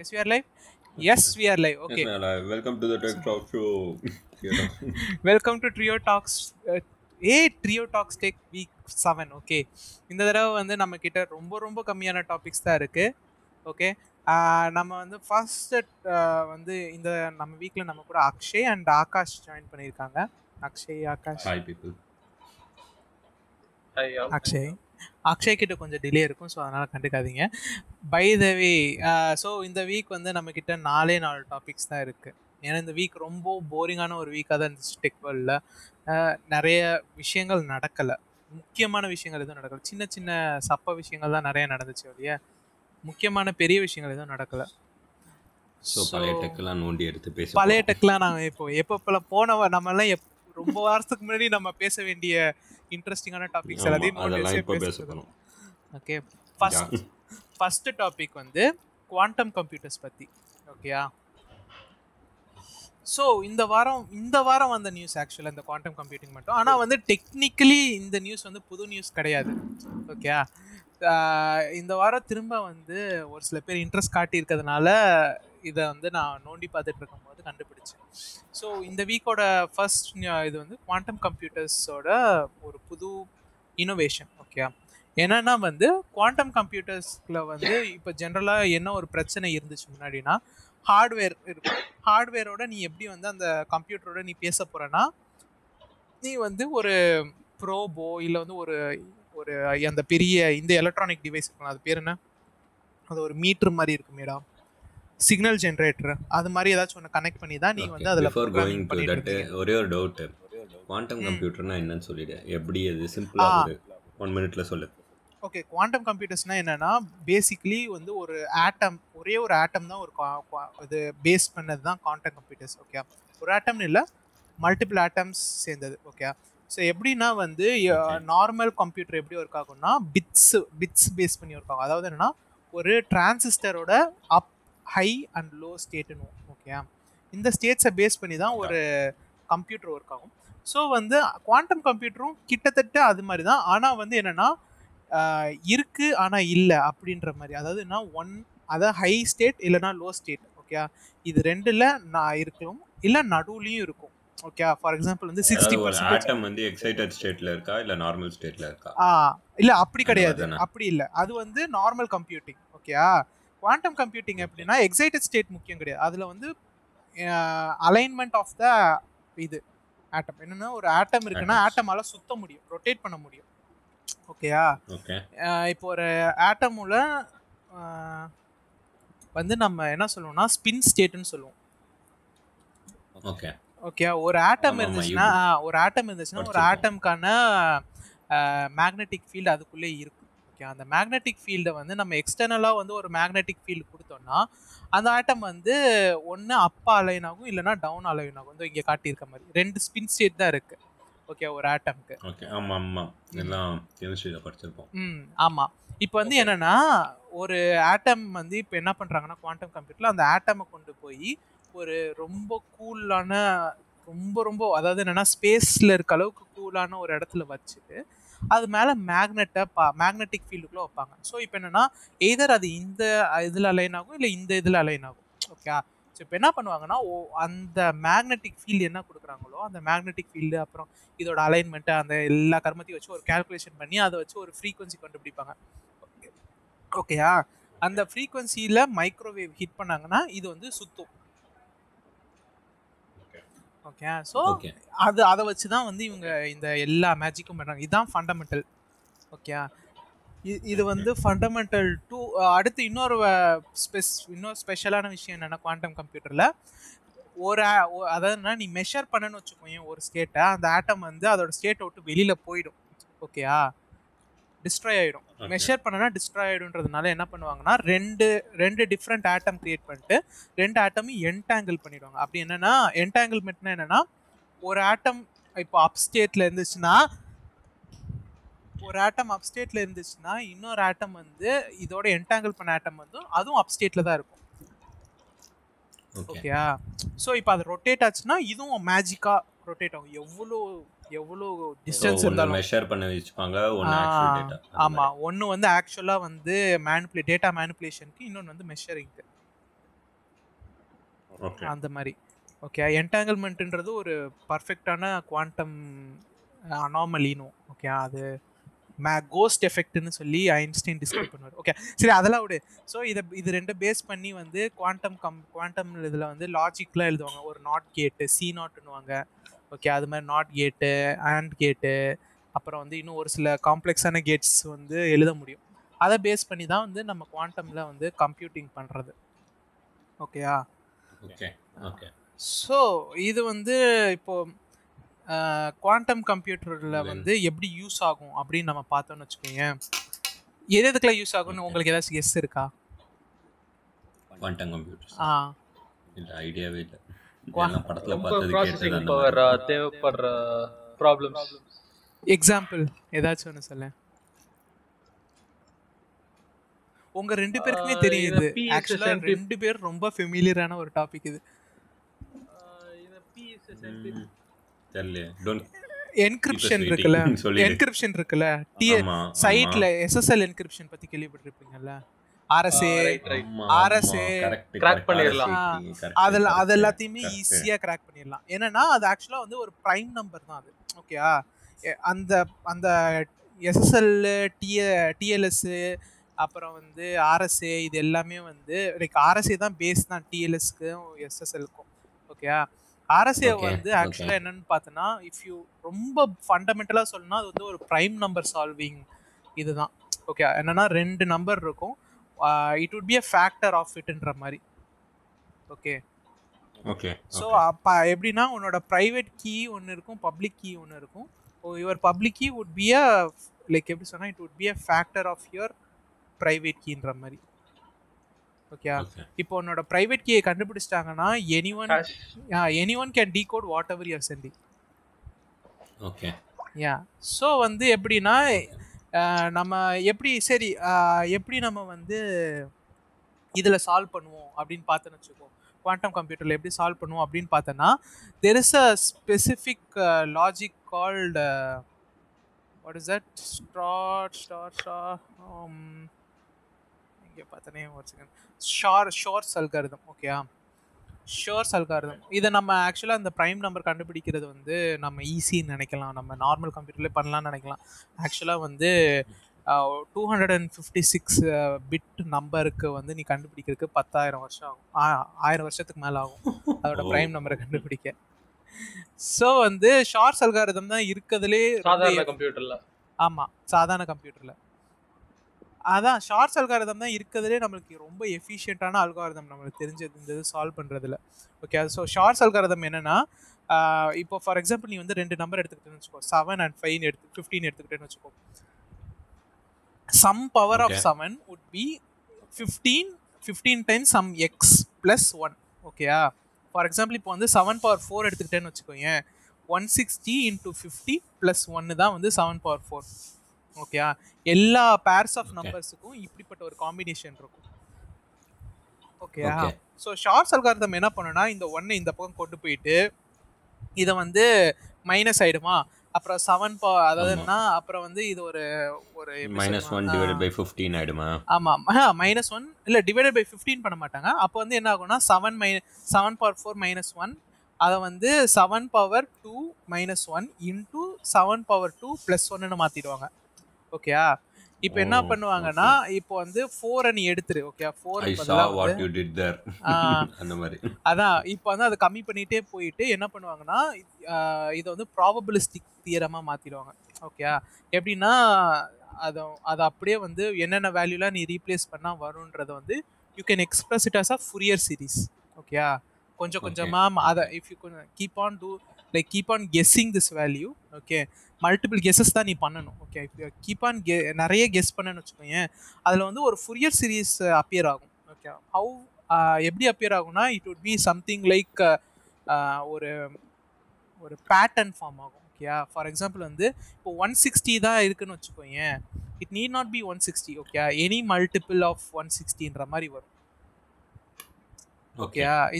Yes, we are live. Yes, we are live. Okay. man. Uh, welcome to the Tech Talk Show. Theater. Welcome to Trio Talks a Trio Talks tech week seven okay இந்த தடவை வந்து நம்ம கிட்ட ரொம்ப ரொம்ப கம்மியான topics தான் இருக்கு ஓகே நம்ம வந்து ஃபர்ஸ்ட் வந்து இந்த நம்ம வீக்ல நம்ம கூட அக்ஷய் அண்ட் ஆகாஷ் ஜாயின் பண்ணியிருக்காங்க Akshay Akash Hi, people. Hi, all. Akshay Akshay கிட்ட கொஞ்சம் டிலே இருக்கும் ஸோ அதனால கண்டுக்காதீங்க. பை த வே ஸோ இந்த வீக் வந்து நம்ம கிட்ட நாலே நாலு டாபிக்ஸ் தான் இருக்கு. ஏன்னா இந்த வீக் ரொம்ப போரிங்கான ஒரு வீக்காக தான் இருந்துச்சு டெக் வேர்ல்டில் நிறைய விஷயங்கள் நடக்கலை. முக்கியமான விஷயங்கள் எதுவும் நடக்கல. சின்ன சின்ன சப்ப விஷயங்கள் தான் நிறைய நடந்துச்சு ஒழிய முக்கியமான பெரிய விஷயங்கள் எதுவும் நடக்கல. ஸோ பழைய டெக்கெல்லாம் நோண்டி எடுத்து பேச பழைய. டெக்லாம் நாங்கள் இப்போ எப்போ போன நம்ம எல்லாம் எப் ரொம்ப வாரத்துக்கு முன்னாடி நம்ம பேச வேண்டிய இன்ட்ரெஸ்டிங்கான டாபிக்ஸ் எல்லாத்தையும் அதெல்லாம் பேச. ஓகே ஃபர்ஸ்ட் ஃபர்ஸ்ட் டாபிக் வந்து குவாண்டம் கம்ப்யூட்டர்ஸ் பத்தி. ஓகேயா ஸோ இந்த வாரம் இந்த வாரம் வந்த நியூஸ் ஆக்சுவலாக இந்த குவாண்டம் கம்ப்யூட்டிங் மட்டும். ஆனால் வந்து டெக்னிக்கலி இந்த நியூஸ் வந்து புது நியூஸ் கிடையாது. ஓகே இந்த வாரம் திரும்ப வந்து ஒரு சில பேர் இன்ட்ரெஸ்ட் காட்டியிருக்கிறதுனால இதை வந்து நான் நோண்டி பார்த்துட்டு இருக்கும்போது கண்டுபிடிச்சேன். ஸோ இந்த வீக்கோட ஃபர்ஸ்ட் இது வந்து குவாண்டம் கம்ப்யூட்டர்ஸோட ஒரு புது இனோவேஷன் ஓகே என்னன்னா வந்து குவாண்டம் கம்ப்யூட்டர்ஸில் வந்து இப்போ ஜென்ரலாக என்ன ஒரு பிரச்சனை இருந்துச்சு முன்னாடினா ஹார்ட்வேர் இருக்கும் ஹார்ட்வேரோட நீ எப்படி வந்து அந்த கம்ப்யூட்டரோட நீ பேச போகிறேன்னா நீ வந்து ஒரு ப்ரோபோ இல்லை வந்து ஒரு ஒரு அந்த பெரிய இந்த எலக்ட்ரானிக் டிவைஸ் இருக்கலாம் அது பேர் என்ன? அது ஒரு மீட்ரு மாதிரி இருக்கும் மேடம் சிக்னல் ஜென்ரேட்டர். அது மாதிரி ஏதாச்சும் ஒன்று கனெக்ட் பண்ணி தான் நீ வந்து அதில் பண்ணிட்டு that, இருக்கீங்க ஒரே ஒரு டவுட் குவாண்டம் கம்ப்யூட்டர்னா என்னன்னு சொல்லிடு. எப்படி அது சிம்பிளா ஆ. ஒரு ஒன் மினிட்ல சொல்லு. ஓகே குவாண்டம் கம்ப்யூட்டர்ஸ்னா என்னன்னா பேசிக்லி வந்து ஒரு ஆட்டம் ஒரே ஒரு ஆட்டம் தான் ஒரு இது பேஸ் பண்ணது தான் குவாண்டம் கம்ப்யூட்டர்ஸ் ஓகே ஒரு ஆட்டம்னு இல்லை மல்டிபிள் ஆட்டம்ஸ் சேர்ந்தது ஓகே ஸோ எப்படின்னா வந்து நார்மல் கம்ப்யூட்டர் எப்படி ஒர்க் ஆகும்னா பிட்ஸ் பிட்ஸ் பேஸ் பண்ணி ஒர்க் ஆகும். அதாவது என்னன்னா ஒரு டிரான்சிஸ்டரோட அப் ஹை அண்ட் லோ ஸ்டேட்டுன்னு ஓகே இந்த ஸ்டேட்ஸை பேஸ் பண்ணி தான் ஒரு கம்ப்யூட்டர் ஒர்க் ஆகும். ஸோ வந்து குவாண்டம் கம்ப்யூட்டரும் கிட்டத்தட்ட அது மாதிரி தான் ஆனால் வந்து என்னன்னா ஆஹ் இருக்கு ஆனால் இல்லை அப்படின்ற மாதிரி. அதாவது என்ன? ஒன் அதாவது ஹை ஸ்டேட் இல்லைனா லோ ஸ்டேட் ஓகே இது ரெண்டுல நான் இருக்கலாம். இல்லை நடுவுலையும் இருக்கும் ஓகே ஃபார் எக்ஸாம்பிள் வந்து சிக்ஸ்டி ஆட்டம் வந்து எக்ஸைட்டட் ஸ்டேட்ல இருக்கா? இல்ல நார்மல் ஸ்டேட்ல இருக்கா? ஆ இல்ல அப்படி கிடையாது? அப்படி இல்ல. அது வந்து நார்மல் கம்ப்யூட்டிங் ஓகேயா குவாண்டம் கம்ப்யூட்டிங் எப்படின்னா எக்ஸைட்டட் ஸ்டேட் முக்கியம் கிடையாது. அதுல வந்து அலைன்மெண்ட் ஆஃப் த இது ஆட்டம் என்னன்னா ஒரு ஆட்டம் இருக்குன்னா. ஆட்டமால சுத்த முடியும் ரொட்டேட் பண்ண முடியும். ஓகேயா ஓகே இப்போ ஒரு ஆட்டமுல வந்து நம்ம என்ன சொல்லுவோம்னா ஸ்பின் ஸ்டேட்னு சொல்லுவோம். ஓகே ஓகே ஒரு ஆட்டம் இருந்துச்சுன்னா ஒரு ஆட்டம் இருந்துச்சுன்னா ஒரு. ஆட்டம்க்கான மேக்னெட்டிக் ஃபீல்டு அதுக்குள்ளே இருக்கும். ஓகே. அந்த மேக்னெட்டிக் ஃபீல்டை வந்து நம்ம எக்ஸ்டர்னலாக வந்து ஒரு மேக்னெட்டிக் ஃபீல்டு கொடுத்தோம்னா அந்த ஆட்டம் வந்து ஒன்று அப்பா அலைன் ஆகும் இல்லைன்னா டவுன் அலைன் ஆகும். வந்து இங்கே காட்டியிருக்க மாதிரி. ரெண்டு ஸ்பின் ஸ்டேட் தான் இருக்கு. ஓகே ஒரு ஆட்டம்க்கு ஓகே. ஆமா ஆமா. எல்லாம் கெமிஸ்ட்ரியில படிச்சிருப்போம். ம் ஆமாம் இப்போ வந்து என்னன்னா ஒரு ஆட்டம் வந்து இப்போ என்ன பண்ணுறாங்கன்னா குவாண்டம் கம்ப்யூட்டரில் அந்த ஆட்டமை கொண்டு போய் ஒரு ரொம்ப கூலான ரொம்ப ரொம்ப அதாவது என்னன்னா ஸ்பேஸில் இருக்க அளவுக்கு கூலான ஒரு இடத்துல வச்சுட்டு அது மேலே மேக்னெட்டை பா மேக்னெட்டிக் ஃபீல்டுக்குள்ளே வைப்பாங்க. ஸோ இப்போ என்னென்னா எய்தர் அது இந்த இதில் அலைன் ஆகும் இல்லை இந்த இதில் அலைன் ஆகும். ஓகே ஸோ இப்போ என்ன பண்ணுவாங்கன்னா ஓ அந்த மேக்னெட்டிக் ஃபீல்டு என்ன கொடுக்குறாங்களோ அந்த மேக்னெட்டிக் ஃபீல்டு அப்புறம் இதோட அலைன்மெண்ட்டு அந்த எல்லா கர்மத்தையும் வச்சு ஒரு கால்குலேஷன் பண்ணி அதை வச்சு ஒரு ஃப்ரீக்குவன்சி கண்டுபிடிப்பாங்க. ஓகேயா அந்த ஃப்ரீக்குவன்சியில் மைக்ரோவேவ் ஹிட் பண்ணாங்கன்னா இது வந்து சுத்தும். ஓகே ஸோ அது அதை வச்சு தான் வந்து இவங்க இந்த எல்லா மேஜிக்கும் பண்ணுறாங்க இதுதான் ஃபண்டமெண்டல் ஓகே இது வந்து ஃபண்டமெண்டல் டூ அடுத்து இன்னொரு ஸ்பெஸ் இன்னொரு ஸ்பெஷலான விஷயம் என்னென்னா குவாண்டம் கம்ப்யூட்டரில் ஒரு a- ஒ- அதாவது என்ன, நீ மெஷர் பண்ணன்னு வச்சுக்கோயேன் ஒரு ஸ்டேட்டை அந்த ஆட்டம் வந்து அதோட ஸ்டேட்டை விட்டு வெளியில் போயிடும். ஓகேயா டிஸ்ட்ராய் ஆகிடும். மெஷர் பண்ணனா டிஸ்ட்ராய் ஆகிடும்ன்றதுனால என்ன பண்ணுவாங்கன்னா ரெண்டு ரெண்டு டிஃப்ரெண்ட் ஆட்டம் கிரியேட் பண்ணிட்டு ரெண்டு ஆட்டமும் என்டாங்கிள் பண்ணிடுவாங்க. அப்படி என்னன்னா என்டாங்கிள்மெண்ட்னா என்னன்னா ஒரு ஆட்டம் இப்போ அப் ஸ்டேட்ல இருந்துச்சுன்னா ஒரு ஆட்டம் அப் ஸ்டேட்ல இருந்துச்சுன்னா இன்னொரு ஆட்டம் வந்து இதோட என்டாங்கிள் பண்ண ஆட்டம் வந்து அதுவும் அப் ஸ்டேட்ல தான் இருக்கும். ஓகே ஓகேயா ஸோ இப்போ அது ரொட்டேட் ஆச்சுன்னா இதுவும் மேஜிக்கா ரொட்டேட் ஆகும். எவ்வளோ எவ்வளோ டிஸ்டன்ஸ் இருந்தாலும். மெஷர் பண்ண வச்சுப்பாங்க ஒன்னு ஆ, ஆக்சுவல் டேட்டா ஆமா. ஒன்னு வந்து ஆக்சுவலா வந்து மேனிப்புலே டேட்டா மேனிப்புலேஷனுக்கு இன்னொன்னு வந்து மெஷரிங்க்கு ஓகே அந்த மாதிரி. ஓகே என்டாங்கிள்மெண்ட்ன்றது ஒரு பர்ஃபெக்டான குவாண்டம் அனாமலினும் ஓகே அது மே கோஸ்ட் எஃபெக்ட்னு சொல்லி ஐன்ஸ்டைன் டிஸ்கிரைப் பண்ணுவார். ஓகே சரி அதெல்லாம் விடு. ஸோ இதை இது ரெண்டு பேஸ் பண்ணி வந்து குவாண்டம் கம் குவாண்டம் இதில் வந்து லாஜிக்லாம் எழுதுவாங்க. ஒரு நாட் கேட்டு சி நாட்னுவாங்க ஓகே அது மாதிரி நாட் கேட்டு ஆண்ட் கேட்டு அப்புறம் வந்து இன்னும் ஒரு சில காம்ப்ளெக்ஸான கேட்ஸ் வந்து எழுத முடியும். அதை பேஸ் பண்ணி தான் வந்து நம்ம குவாண்டமில் வந்து கம்ப்யூட்டிங் பண்ணுறது ஓகேயா ஓகே ஓகே ஸோ இது வந்து இப்போ குவாண்டம் கம்ப்யூட்டரில் வந்து எப்படி யூஸ் ஆகும் அப்படின்னு நம்ம பார்த்தோம்னு வச்சுக்கோங்க. எது எதுக்குலாம் யூஸ் ஆகும்னு உங்களுக்கு ஏதாச்சும் கெஸ் இருக்கா? குவாண்டம் கம்ப்யூட்டர்ஸ் ஆ. இல்ல ஐடியாவே இல்ல. படத்துல பார்த்தது. தேவைப்படுற ப்ராப்ளம்ஸ் எக்ஸாம்பிள் ஏதாச்சும் ஒன்று சொல்ல. உங்க ரெண்டு பேருக்குமே தெரியுது ஆக்சுவலா ரெண்டு பேர் ரொம்ப ஃபெமிலியரான ஒரு டாபிக் இது. என்கிரிப்ஷன். இருக்குல்ல. என்கிரிப்ஷன் இருக்குல்ல. டி சைட்ல எஸ்எஸ்எல் என்கிரிப்ஷன் பத்தி கேள்விப்பட்டிருப்பீங்கல்ல. ஆர்எஸ்ஏ RSA crack பண்ணிடலாம். அதில் அது எல்லாத்தையுமே ஈஸியாக கிராக் பண்ணிடலாம். என்னன்னா அது ஆக்சுவலாக வந்து ஒரு ப்ரைம் நம்பர் தான் அது. ஓகேயா அந்த அந்த எஸ்எஸ்எல் டிஎ டிஎல்எஸ்ஸு அப்புறம் வந்து ஆர்எஸ்ஏ இது எல்லாமே வந்து லைக் ஆர்எஸ்ஏ தான் பேஸ் தான் டிஎல்எஸ்க்கும் எஸ்எஸ்எல்க்கும் ஓகேயா ஆர்எஸ்ஏ Okay, வந்து. ஆக்சுவலாக என்னன்னு பார்த்தோன்னா இஃப் யூ ரொம்ப ஃபண்டமெண்டலாக சொல்லணும்னா அது வந்து ஒரு ப்ரைம் நம்பர் சால்விங் இதுதான். ஓகே என்னன்னா ரெண்டு நம்பர் இருக்கும். It would be a factor of இட்ன்ற மாதிரி. ஓகே ஓகே ஸோ அப்போ எப்படின்னா உன்னோட ப்ரைவேட் கீ ஒன்று இருக்கும் பப்ளிக் கீ ஒன்று இருக்கும். ஓ your public key would be a like எப்படி சொன்னால் it would be a factor of your private கீன்ற மாதிரி. ஓகே இப்போ உன்னோட ப்ரைவேட் கீயை கண்டுபிடிச்சிட்டாங்கன்னா anyone anyone can decode whatever you're sending okay yeah so வந்து எப்படின்னா நம்ம எப்படி சரி எப்படி நம்ம வந்து இதில் சால்வ் பண்ணுவோம் அப்படின்னு பார்த்தோன்னு வச்சுக்கோ குவாண்டம் கம்ப்யூட்டரில் எப்படி சால்வ் பண்ணுவோம் அப்படின்னு பார்த்தோன்னா there is a specific logic called what is that star star star இங்கே பார்த்தனே ஒரு செகண்ட் ஷார் ஷோர்ஸ் அல்காரிதம் ஓகேயா ஷோர்ஸ் அல்காரிதம் இதை நம்ம ஆக்சுவலாக இந்த ப்ரைம் நம்பர் கண்டுபிடிக்கிறது வந்து நம்ம ஈஸின்னு நினைக்கலாம். நம்ம நார்மல் கம்ப்யூட்டர்லேயே பண்ணலாம்னு நினைக்கலாம். ஆக்சுவலாக வந்து two hundred and fifty six bit நம்பருக்கு வந்து நீ கண்டுபிடிக்கிறதுக்கு பத்தாயிரம் வருஷம் ஆகும். ஆயிரம் வருஷத்துக்கு மேலே ஆகும். அதோட. ப்ரைம் நம்பரை கண்டுபிடிக்க. ஸோ வந்து ஷார்ட்ஸ் அல்காரிதம் தான் இருக்கிறதுலே சாதாரண கம்ப்யூட்டர்ல ஆமாம் சாதாரண கம்ப்யூட்டரில் அதான் ஷார்ட்ஸ் அல்காரிதம் தான் இருக்கிறதுலே நம்மளுக்கு ரொம்ப எஃபிஷியண்ட்டான அல்காரிதம் நம்மளுக்கு தெரிஞ்சது இந்த இது சால்வ் பண்ணுறதுல ஓகே ஸோ ஷார்ட்ஸ் அல்காரிதம் என்னன்னா இப்போ ஃபார் எக்ஸாம்பிள் நீ வந்து ரெண்டு நம்பர் எடுத்துக்கிட்டேன்னு வச்சுக்கோ. செவன் அண்ட் ஃபைவ் எடுத்து ஃபிஃப்டீன் எடுத்துக்கிட்டேன்னு வச்சுக்கோ. Some power of. Seven would be fifteen fifteen times some x plus one ஓகேயா ஃபார் எக்ஸாம்பிள் இப்போ வந்து செவன் பவர் ஃபோர் எடுத்துக்கிட்டேன்னு வச்சுக்கோங்க one sixty into fifty plus ஒன்று தான் வந்து செவன் பவர் ஃபோர் ஓகேயா? எல்லா பேர்ஸ் ஆஃப். நம்பர்ஸுக்கும் இப்படிப்பட்ட ஒரு காம்பினேஷன் இருக்கும். ஓகேயா? Okay. ஸோ ஷார்ட்ஸ் அல்காரிதம் என்ன பண்ணுனா இந்த ஒன்னை இந்த பக்கம் கொண்டு போயிட்டு இதை வந்து மைனஸ் ஆயிடுமா? அப்புறம் செவன் பா அதாவதுன்னா அப்புறம் வந்து இது ஒரு ஒரு minus one? Divided by fifteen ஆயிடுமா? ஆமாம் மைனஸ் ஒன் இல்லை டிவைடட் பை ஃபிஃப்டீன் பண்ண மாட்டாங்க. அப்போ வந்து என்ன ஆகும்னா seven my seven power four minus one அதை வந்து seven power two minus one into seven power two plus ஒன்னு மாற்றிடுவாங்க ஓகேயா இப்போ என்ன பண்ணுவாங்கன்னா இப்போ வந்து ஃபோரை நீ எடுத்துரு ஓகே ஃபோர். அந்த மாதிரி. அதான் இப்போ வந்து அதை கம்மி பண்ணிட்டே போயிட்டு என்ன பண்ணுவாங்கன்னா இதை வந்து ப்ராபபிலிஸ்டிக் தியரமாக மாற்றிடுவாங்க ஓகே எப்படின்னா அதை அதை அப்படியே வந்து என்னென்ன வேல்யூலாம் நீ ரீப்ளேஸ் பண்ணால் வரும்ன்றதை வந்து you can express it as a Fourier series okay கொஞ்சம். கொஞ்சமாக அதை if you keep on to like keep on guessing this value okay multiple guesses தான் நீ பண்ணணும் ஓகே கீப் ஆன் கெ நிறைய கெஸ் பண்ணேன்னு வச்சுக்கோங்க அதில் வந்து ஒரு ஃபுரியர் சீரிஸ் அப்பியர் ஆகும் ஓகே ஹவு எப்படி அப்பியர் ஆகும்னா it would be something like ஒரு ஒரு பேட்டர்ன் ஃபார்ம் ஆகும் ஓகேயா ஃபார் எக்ஸாம்பிள் வந்து இப்போ ஒன் சிக்ஸ்டி தான் இருக்குன்னு வச்சுக்கோங்க it need not be one sixty okay any multiple of one சிக்ஸ்டின்ற மாதிரி வரும்.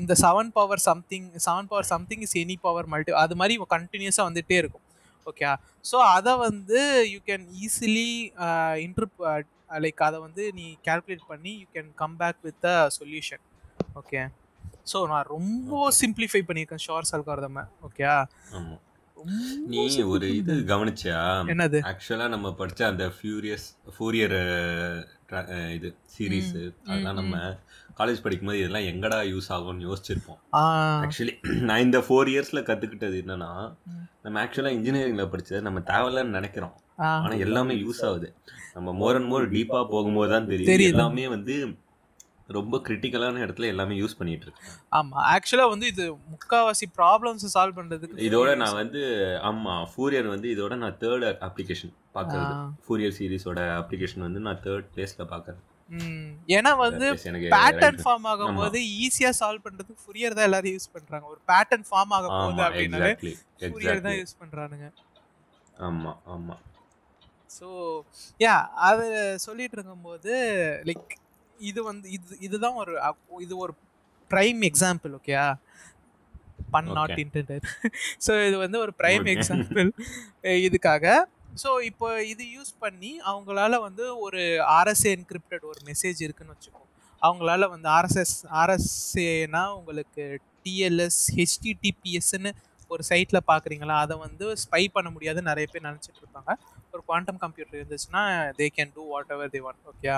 இந்த seven power something seven power something is any power multi அது மாதிரி கண்டினியூஸாக வந்துட்டே இருக்கும். ஓகே ஸோ அதை வந்து you can easily inter like அதை வந்து நீ கால்குலேட் பண்ணி you can come back with a solution okay so நான் ரொம்ப சிம்பிளிஃபை பண்ணியிருக்கேன் ஷார்ஸ் அல்காரதம் ஓகே நீ ஒரு இது கவனிச்சியா? என்னது? ஆக்சுவலா நம்ம படிச்ச அந்த ஃபியூரியஸ் ஃபூரியர் இது சீரீஸ் அதெல்லாம் நம்ம காலேஜ் படிக்கும்போது இதெல்லாம் எங்கடா யூஸ் ஆகும்னு யோசிச்சிருப்போம். ஆக்சுவலி நான் இந்த ஃபோர் இயர்ஸ்ல கத்துக்கிட்டது என்னன்னா நம்ம ஆக்சுவலா இன்ஜினியரிங்ல படிச்சது நம்ம தேவையில்லன்னு நினைக்கிறோம். ஆ. ஆனா எல்லாமே யூஸ் ஆகுது. நம்ம மோர் அண்ட் மோர் டீப்பா போகும்போது தான் தெரியும். எல்லாமே வந்து ரொம்ப கிரிட்டிக்கலான இடத்துல எல்லாமே யூஸ் பண்ணிட்டு இருக்கேன் ஆமா. ஆக்சுவலா வந்து இது முக்காவாசி ப்ராப்ளம்ஸ் சால்வ் பண்றதுக்கு இதோட நான் வந்து ஆமா ஃபூரியர் வந்து இதோட நான் தேர்ட் அப்ளிகேஷன் பார்க்கறது. ஆ. ஃபூரியர் சீரிஸோட அப்ளிகேஷன் வந்து நான் தேர்ட் பிளேஸ்ல பார்க்கறது. ம், ஏன்னா வந்து பேட்டர்ன். ஃபார்ம் ஆகும்போது ஈஸியா சால்வ் பண்றதுக்கு ஃபுரியர் தான் எல்லாரும் யூஸ் பண்றாங்க. ஒரு பேட்டர்ன் ஃபார்ம் ஆக போகுது ஆமா அப்படின்னாலே ஃபுரியர் தான் யூஸ் பண்றானுங்க. ஆமா ஆமா. ஸோ யா அது சொல்லிட்டு இருக்கும்போது லைக் இது வந்து இது இதுதான் ஒரு இது ஒரு ப்ரைம் எக்ஸாம்பிள் ஓகேயா பன் நாட். இன்டென்டட் ஸோ இது வந்து ஒரு ப்ரைம். எக்ஸாம்பிள் இதுக்காக ஸோ இப்போ இது யூஸ் பண்ணி அவங்களால வந்து ஒரு ஆர்எஸ்ஏ என்கிரிப்டட் ஒரு மெசேஜ் இருக்குன்னு வச்சுக்கோங்க அவங்களால வந்து ஆர்எஸ்எஸ் ஆர்எஸ்ஏனா உங்களுக்கு டிஎல்எஸ் ஹெச்டிடிபிஎஸ்ன்னு ஒரு சைட்டில் பார்க்குறீங்களா அதை வந்து ஸ்பை பண்ண முடியாது நிறைய பேர் நினச்சிட்டு இருப்பாங்க. ஒரு குவாண்டம் கம்ப்யூட்டர் இருந்துச்சுன்னா they can do whatever they want okay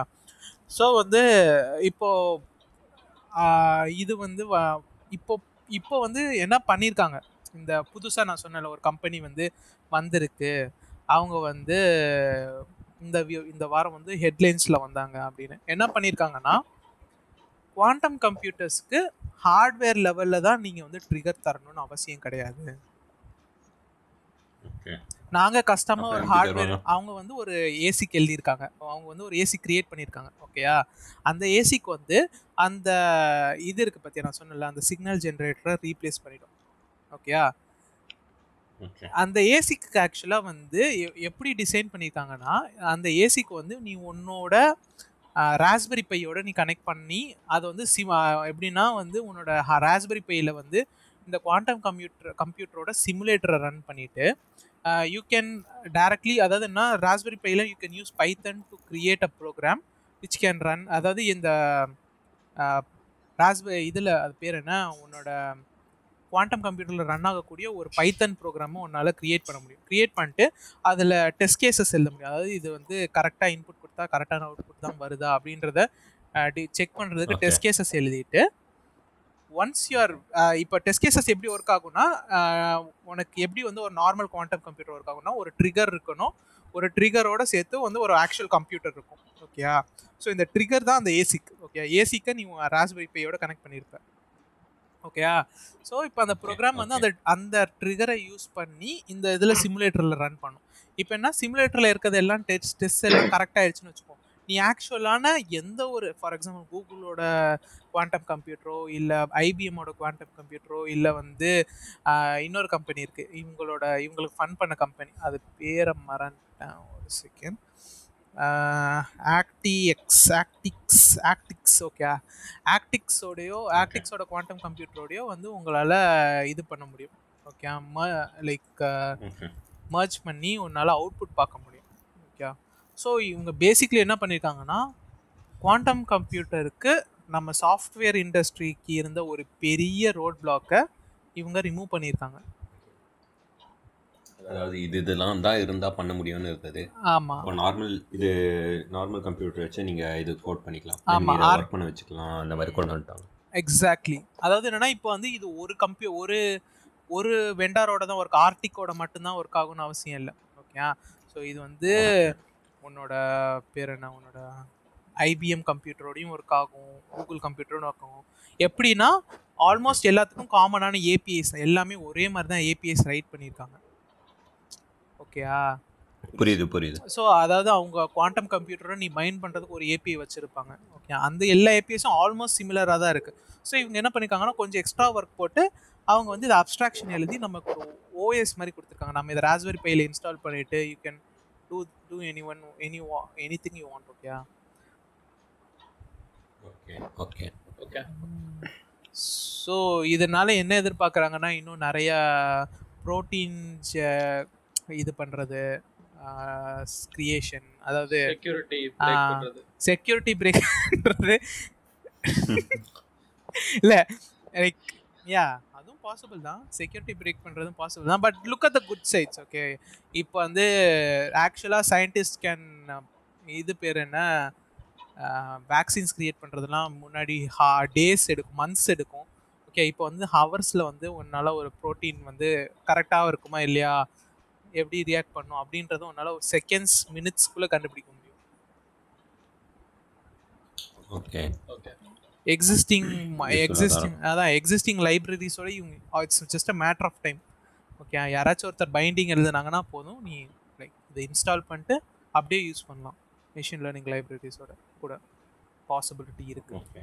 so வந்து இப்போது இது வந்து வ- இப்போ இப்போ வந்து என்ன பண்ணியிருக்காங்க இந்த புதுசாக நான் சொன்னல ஒரு கம்பெனி வந்து வந்திருக்கு. அவங்க வந்து இந்த இந்த வாரம் வந்து ஹெட்லைன்ஸில் வந்தாங்க அப்படின்னு. என்ன பண்ணியிருக்காங்கன்னா குவாண்டம் கம்ப்யூட்டர்ஸ்க்கு ஹார்ட்வேர் லெவலில் தான் நீங்கள் வந்து ட்ரிகர் தரணும்னு அவசியம் கிடையாது. நாங்க கஷ்டமா ஒரு ஹார்ட்வேர்? அவங்க வந்து ஒரு ஏசிக்கு எழுதியிருக்காங்க. அவங்க வந்து ஒரு ஏசி கிரியேட் பண்ணியிருக்காங்க ஓகேயா அந்த ஏசிக்கு வந்து அந்த இது இருக்கு பத்தியா நான் சொன்னல அந்த சிக்னல் ஜென்ரேட்டரை ரீப்ளேஸ் பண்ணிடும் ஓகேயா ஓகே அந்த ஏசிக்கு ஆக்சுவலாக வந்து எ- எப்படி டிசைன் பண்ணியிருக்காங்கன்னா அந்த ஏசிக்கு வந்து நீ உன்னோட ராஸ்பெரி பையோட நீ கனெக்ட் பண்ணி அதை வந்து சிம் எப்படின்னா வந்து உன்னோட ராஸ்பெரி பையில் வந்து இந்த குவாண்டம் கம்ப்யூட்டர் கம்ப்யூட்டரோட சிமுலேட்டரை ரன் பண்ணிவிட்டு யூ கேன் டேரக்ட்லி அதாவது என்ன ராஸ்பெரி பையில் you can use Python to create a program which can run அதாவது இந்த ராஸ்பெரி இதில் அது பேர் என்ன உன்னோட குவாண்டம் கம்ப்யூட்டரில் ரன் ஆகக்கூடிய ஒரு பைத்தன் ப்ரோக்ராமை உன்னால் கிரியேட் பண்ண முடியும். கிரியேட் பண்ணிட்டு அதில் டெஸ்ட் கேசஸ் எழுத முடியும். அதாவது இது வந்து கரெக்டாக இன்புட் கொடுத்தா கரெக்டான அவுட்புட் தான் வருதா அப்படின்றத செக் பண்ணுறதுக்கு. டெஸ்ட் கேசஸ் எழுதிட்டு ஒன்ஸ் யூஆர் இப்போ டெஸ்ட் கேசஸ் எப்படி ஒர்க் ஆகும்னா உனக்கு எப்படி வந்து ஒரு நார்மல் குவாண்டம் கம்ப்யூட்டர் ஒர்க் ஆகும்னா ஒரு ட்ரிகர் இருக்கணும். ஒரு ட்ரிகரோட சேர்த்து வந்து ஒரு ஆக்சுவல் கம்ப்யூட்டர் இருக்கும். ஓகேயா ஸோ இந்த ட்ரிகர் தான் அந்த ஏசிக் ஓகே ஏசிக்கை நீ ராஸ்பெரி பையோட கனெக்ட் பண்ணியிருப்ப ஓகேயா ஸோ இப்போ அந்த ப்ரோக்ராம் வந்து அந்த அந்த ட்ரிகரை யூஸ் பண்ணி இந்த இதில் சிமுலேட்டரில் ரன் பண்ணும். இப்போ என்ன? சிமுலேட்டரில் இருக்கிறது எல்லாம் டெஸ்ட் டெஸ்ட் எல்லாம் கரெக்ட் ஆயிடுச்சுன்னு வச்சுக்கோ. நீ ஆக்சுவலான எந்த ஒரு ஃபார் எக்ஸாம்பிள் கூகுளோட குவாண்டம் கம்ப்யூட்டரோ இல்லை ஐபிஎம்மோட குவாண்டம் கம்ப்யூட்டரோ இல்லை வந்து இன்னொரு கம்பெனி இருக்குது இவங்களோட இவங்களுக்கு ஃபன் பண்ண கம்பெனி அது பேரை மறந்துட்டேன் ஒரு செகண்ட் ஆக்டிஎக்ஸ் ஆக்டிக்ஸ் ஆக்டிக்ஸ் ஓகே ஆக்டிக்ஸோடையோ ஆக்டிக்ஸோட குவாண்டம் கம்ப்யூட்டரோடையோ வந்து உங்களால் இது பண்ண முடியும். ஓகே லைக் ஓகே மர்ஜ் பண்ணி உன்னால் அவுட்புட் பார்க்க முடியும். ஓகே ஸோ இவங்க பேசிக்லி என்ன பண்ணியிருக்காங்கன்னா குவாண்டம் கம்ப்யூட்டருக்கு நம்ம சாஃப்ட்வேர் இண்டஸ்ட்ரிக்கு இருந்த ஒரு பெரிய ரோட் பிளாக்கை இவங்க ரிமூவ் பண்ணியிருக்காங்க அதாவது இது இதெல்லாம் தான் இருந்தா பண்ண முடியும்னு இருந்தது ஆமாம் இப்போ நார்மல் இது நார்மல் கம்ப்யூட்டர் வச்சு நீங்க இது கோட் பண்ணிக்கலாம். ஆமா, நீங்க ஆர்- ஒர்க் பண்ண வச்சுக்கலாம் அந்த மாதிரி கொண்டு வந்துட்டாங்க. எக்ஸாக்ட்லி அதாவது என்னன்னா இப்போ வந்து இது ஒரு கம்ப்யூ ஒரு ஒரு வெண்டாரோட தான் ஒர்க் ஆர்டிக்கோட மட்டும்தான் ஒர்க் ஆகும்னு அவசியம் இல்லை. ஓகே ஸோ இது வந்து உன்னோட பேர் என்ன? உன்னோட ஐபிஎம் கம்ப்யூட்டரோடையும் ஒர்க் ஆகும் கூகுள் கம்ப்யூட்டரோட ஒர்க் ஆகும். எப்படின்னா ஆல்மோஸ்ட் எல்லாத்துக்கும் காமனான ஏபிஐஸ் எல்லாமே ஒரே மாதிரி தான் ஏபிஐஸ் ரைட் பண்ணியிருக்காங்க. ஓகேயா? புரியுது புரியுது. ஸோ அதாவது அவங்க குவாண்டம் கம்ப்யூட்டரை நீ மைண்ட் பண்ணுறதுக்கு ஒரு ஏபிஐ வச்சுருப்பாங்க. ஓகே அந்த எல்லா ஏபிஎஸும் ஆல்மோஸ்ட் சிமிலராக தான் இருக்குது ஸோ இவங்க என்ன பண்ணியிருக்காங்கன்னா கொஞ்சம் எக்ஸ்ட்ரா ஒர்க் போட்டு அவங்க வந்து இது அப்ஸ்ட்ராக்ஷன் எழுதி நமக்கு ஒரு ஓஎஸ் மாதிரி கொடுத்துருக்காங்க. நம்ம இதை ராஸ்பெரி பையில் இன்ஸ்டால் பண்ணிவிட்டு you can do do anyone any anything you want okay okay okay okay so இதனால என்ன எதிர்பார்க்குறாங்கன்னா இன்னும் நிறைய ப்ரோட்டீன் இது பண்ணுறது கிரியேஷன் அதாவது செக்யூரிட்டி. பிரேக் பிரேக்ன்றது இல்ல லைக் யா அதுவும் பாசிபிள் தான். செக்யூரிட்டி பிரேக் பண்ணுறதும் பாசிபிள் தான். But look at the good sides okay இப்போ வந்து ஆக்சுவலாக சயின்டிஸ்ட் கேன் இது பேர் என்ன? வேக்சின்ஸ் கிரியேட் பண்ணுறதுலாம் முன்னாடி ஹா டேஸ் எடுக்கும் மந்த்ஸ் எடுக்கும். ஓகே இப்போ வந்து ஹவர்ஸில் வந்து உன்னால் ஒரு ப்ரோட்டீன் வந்து கரெக்டாக இருக்குமா இல்லையா? எப்படி ரியாக்ட் பண்ணும் அப்படின்றதும் உன்னால் ஒரு செகண்ட்ஸ் மினிட்ஸ்க்குள்ளே கண்டுபிடிக்க முடியும். ஓகே ஓகே எக்ஸிஸ்டிங் எக்ஸிஸ்டிங் அதான் எக்ஸிஸ்டிங் லைப்ரரிஸோட இவங்க it's just a matter of time okay யாராச்சும் ஒருத்தர் பைண்டிங் எழுதுனாங்கன்னா போதும். நீ லைக் இதை இன்ஸ்டால் பண்ணிட்டு அப்படியே யூஸ் பண்ணலாம். மிஷின் லேர்னிங் லைப்ரரிஸோட கூட பாசிபிலிட்டி இருக்கு. ஓகே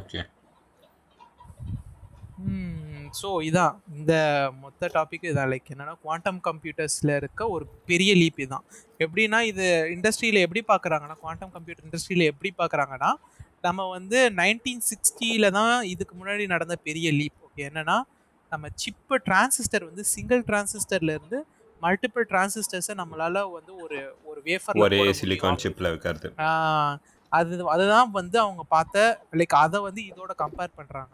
ஓகே ஸோ இதான். இந்த மொத்த டாபிக் இதான். லைக் என்னன்னா குவாண்டம் கம்ப்யூட்டர்ஸில் இருக்க ஒரு பெரிய லீப் இதுதான் எப்படின்னா இது இண்டஸ்ட்ரியில் எப்படி பார்க்குறாங்கன்னா குவாண்டம் கம்ப்யூட்டர் இண்டஸ்ட்ரியில் எப்படி பார்க்குறாங்கன்னா நம்ம வந்து நைன்டீன் சிக்ஸ்டியில் தான் இதுக்கு முன்னாடி நடந்த பெரிய லீப் ஓகே என்னன்னா நம்ம சிப்பு டிரான்சிஸ்டர் வந்து சிங்கிள் டிரான்சிஸ்டர்லேருந்து மல்டிபிள் டிரான்சிஸ்டர்ஸை நம்மளால வந்து ஒரு ஒரு வேஃபர் ஒரே சிலிகான் சிப்பில் வைக்கிறது. அது அதுதான் வந்து அவங்க பார்த்த லைக் அதை வந்து இதோட கம்பேர் பண்ணுறாங்க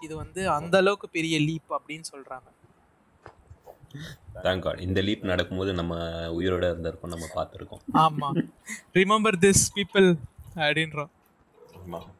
இது வந்து அந்த அளவுக்கு பெரிய லீப் அப்படின்னு சொல்றாங்க. தேங்க் காட் இந்த லீப் நடக்கும்போது நம்ம உயிரோட இருந்திருக்கோம் நம்ம பார்த்துருக்கோம். ஆமா. ரிமெம்பர் திஸ் பீப்புள் அப்படின்றோம். ஆமாம்